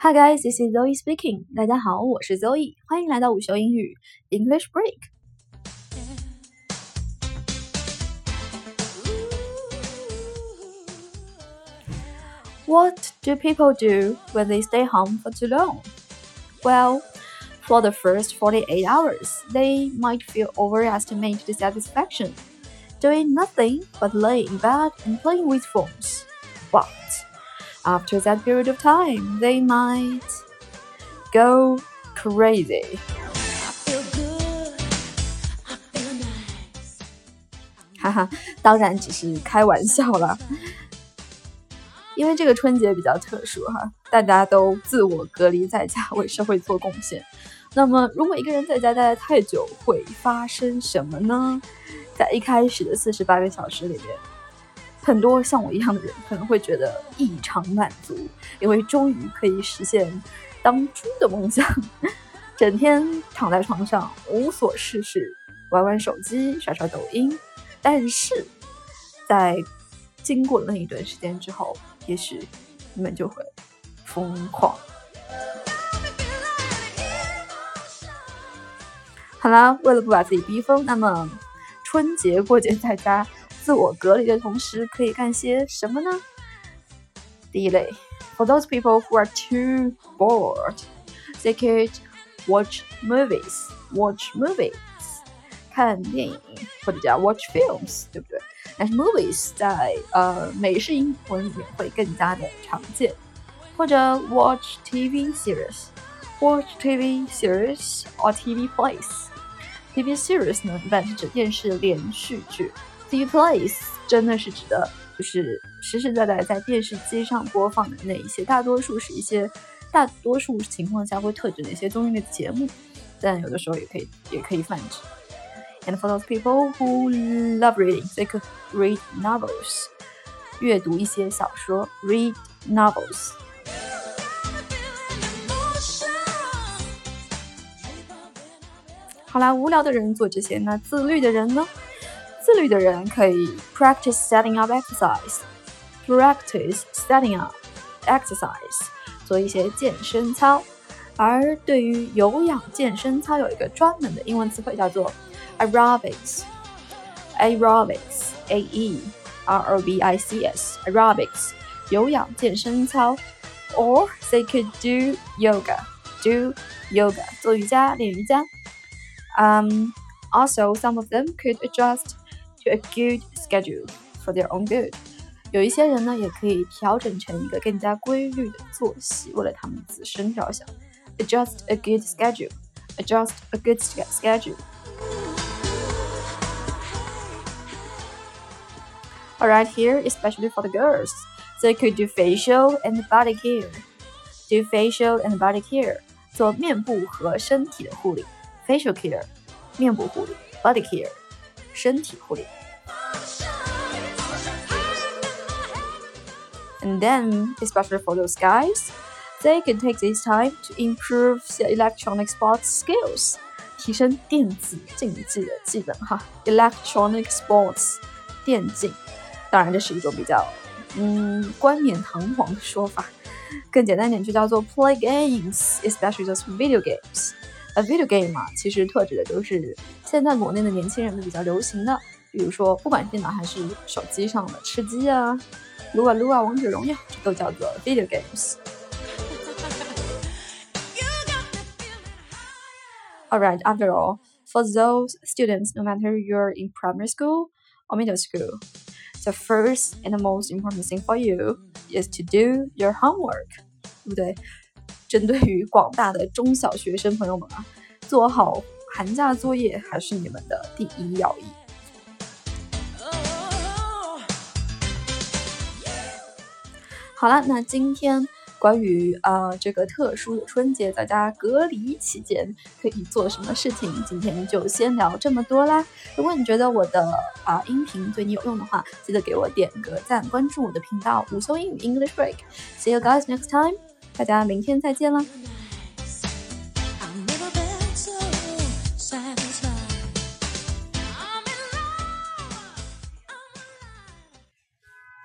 Hi guys, this is Zoe speaking. 大家好，我是 Zoe，欢迎来到午休英语 English Break。What do people do when they stay home for too long? Well, for the first 48 hours, they might feel overestimate the satisfaction, doing nothing but laying in bed and playing with phones. But after that period of time, they might go crazy. 哈哈，当然只是开玩笑啦。因为这个春节比较特殊哈，大家都自我隔离在家，为社会做贡献。那么，如果一个人在家待得太久，会发生什么呢？在一开始的四十八个小时里面。很多像我一样的人可能会觉得异常满足，因为终于可以实现当猪的梦想，整天躺在床上无所事事，玩玩手机，刷刷抖音。但是，在经过那一段时间之后，也许你们就会疯狂。好啦，为了不把自己逼疯，那么春节过节在家。自我隔离的同时，可以干些什么呢？第一类，For those people who are too bored, they could watch movies. Watch movies，看电影或者叫 watch films，对不对？但是 movies 在呃美式英文里面会更加的常见，或者 watch TV series, watch TV series or TV plays. TV series 呢，一般是指电视连续剧。 TV plays 真的是指的，就是实实在在在电视机上播放的那一些，大多数是一些，大多数情况下会特指那些综艺类节目，但有的时候也可以也可以泛指。And for those people who love reading, they could read novels，阅读一些小说，read novels。好啦，无聊的人做这些，那自律的人呢？自律的人可以 practice setting up exercise，practice setting up exercise，做一些健身操。而对于有氧健身操，有一个专门的英文词汇叫做 aerobics，aerobics，a e r o b i c s，aerobics，有氧健身操。Or they could do yoga，do yoga，做瑜伽，练瑜伽。Um, also, some of them could adjust to a good schedule for their own good。有一些人呢，也可以调整成一个更加规律的作息，为了他们自身着想。Adjust a good schedule. Adjust a good schedule. Alright, here, especially for the girls, they could do facial and body care. Do facial and body care. 做面部和身体的护理，facial care，面部护理，body care。 身体护理。And then, especially for those guys, they can take this time to improve their electronic sports skills，提升电子竞技的技能哈。Electronic sports，电竞，当然这是一种比较嗯冠冕堂皇的说法，更简单点就叫做 play games，especially those video games。 A video game 嘛，其实特指的就是现在国内的年轻人们比较流行的，比如说不管电脑还是手机上的吃鸡啊、撸啊撸啊、王者荣耀，这都叫做 video games。Alright, after all, for those students, no matter you're in primary school or middle school, the first and the most important thing for you is to do your homework，对不对？ 针对于广大的中小学生朋友们啊，做好寒假作业还是你们的第一要义。好了，那今天关于呃这个特殊的春节，在家隔离期间可以做什么事情，今天就先聊这么多啦。如果你觉得我的啊音频对你有用的话，记得给我点个赞，关注我的频道午休英语 English Break。See you guys next time. 大家明天再见了。